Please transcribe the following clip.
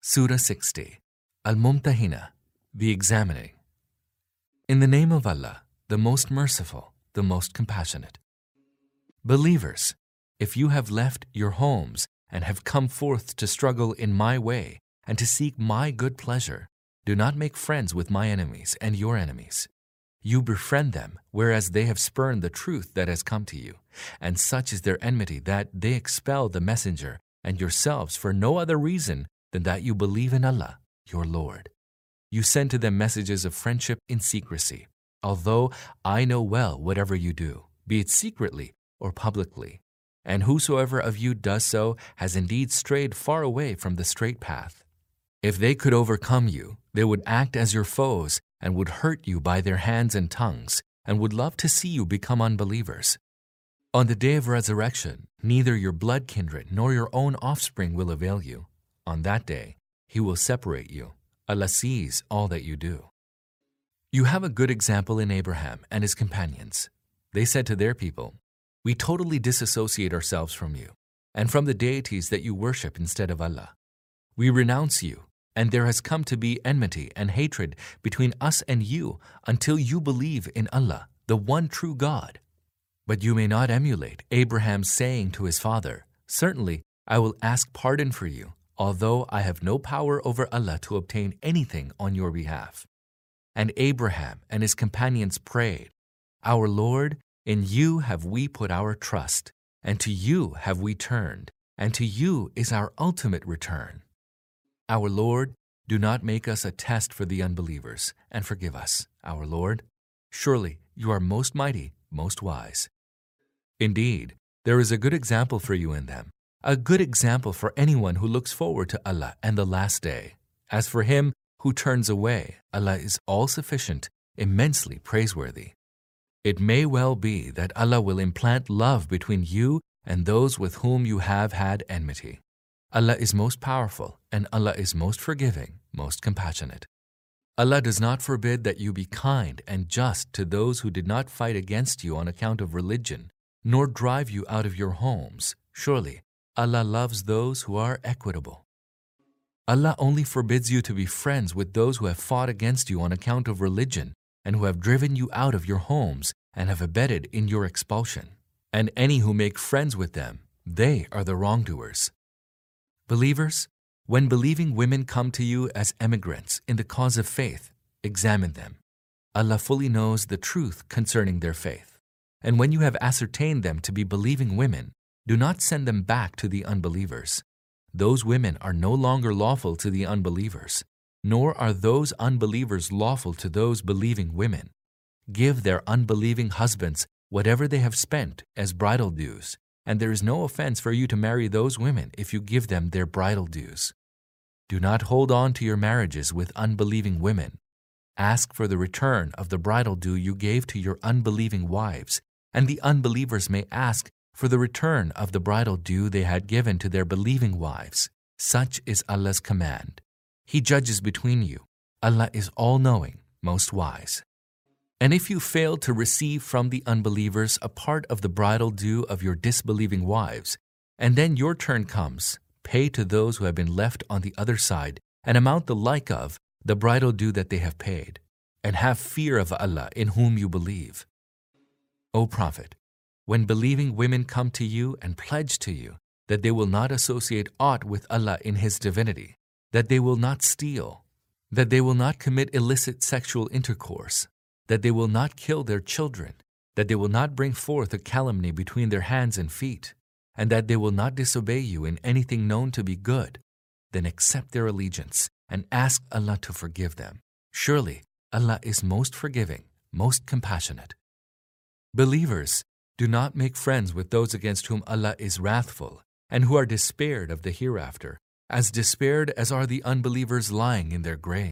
Surah 60 Al Mumtahina, the Examining. In the name of Allah, the most merciful, the most compassionate. Believers, if you have left your homes and have come forth to struggle in my way and to seek my good pleasure, do not make friends with my enemies and your enemies. You befriend them, whereas they have spurned the truth that has come to you, and such is their enmity that they expel the messenger and yourselves for no other reason than that you believe in Allah, your Lord. You send to them messages of friendship in secrecy, although I know well whatever you do, be it secretly or publicly. And whosoever of you does so has indeed strayed far away from the straight path. If they could overcome you, they would act as your foes and would hurt you by their hands and tongues, and would love to see you become unbelievers. On the day of resurrection, neither your blood kindred nor your own offspring will avail you. On that day, He will separate you. Allah sees all that you do. You have a good example in Abraham and his companions. They said to their people, We totally disassociate ourselves from you and from the deities that you worship instead of Allah. We renounce you, and there has come to be enmity and hatred between us and you until you believe in Allah, the one true God. But you may not emulate Abraham's saying to his father, Certainly, I will ask pardon for you, although I have no power over Allah to obtain anything on your behalf. And Abraham and his companions prayed, Our Lord, in you have we put our trust, and to you have we turned, and to you is our ultimate return. Our Lord, do not make us a test for the unbelievers, and forgive us, our Lord. Surely you are most mighty, most wise. Indeed, there is a good example for you in them, a good example for anyone who looks forward to Allah and the last day. As for him who turns away, Allah is all sufficient, immensely praiseworthy. It may well be that Allah will implant love between you and those with whom you have had enmity. Allah is most powerful, and Allah is most forgiving, most compassionate. Allah does not forbid that you be kind and just to those who did not fight against you on account of religion, nor drive you out of your homes. Surely, Allah loves those who are equitable. Allah only forbids you to be friends with those who have fought against you on account of religion and who have driven you out of your homes and have abetted in your expulsion. And any who make friends with them, they are the wrongdoers. Believers, when believing women come to you as emigrants in the cause of faith, examine them. Allah fully knows the truth concerning their faith. And when you have ascertained them to be believing women, do not send them back to the unbelievers. Those women are no longer lawful to the unbelievers, nor are those unbelievers lawful to those believing women. Give their unbelieving husbands whatever they have spent as bridal dues, and there is no offense for you to marry those women if you give them their bridal dues. Do not hold on to your marriages with unbelieving women. Ask for the return of the bridal due you gave to your unbelieving wives, and the unbelievers may ask for the return of the bridal due they had given to their believing wives. Such is Allah's command. He judges between you. Allah is all knowing, most wise. And if you fail to receive from the unbelievers a part of the bridal due of your disbelieving wives, and then your turn comes, pay to those who have been left on the other side an amount the like of the bridal due that they have paid, and have fear of Allah in whom you believe. O Prophet, when believing women come to you and pledge to you that they will not associate aught with Allah in His divinity, that they will not steal, that they will not commit illicit sexual intercourse, that they will not kill their children, that they will not bring forth a calumny between their hands and feet, and that they will not disobey you in anything known to be good, then accept their allegiance and ask Allah to forgive them. Surely Allah is most forgiving, most compassionate. Believers, do not make friends with those against whom Allah is wrathful and who are despaired of the hereafter, as despaired as are the unbelievers lying in their grave.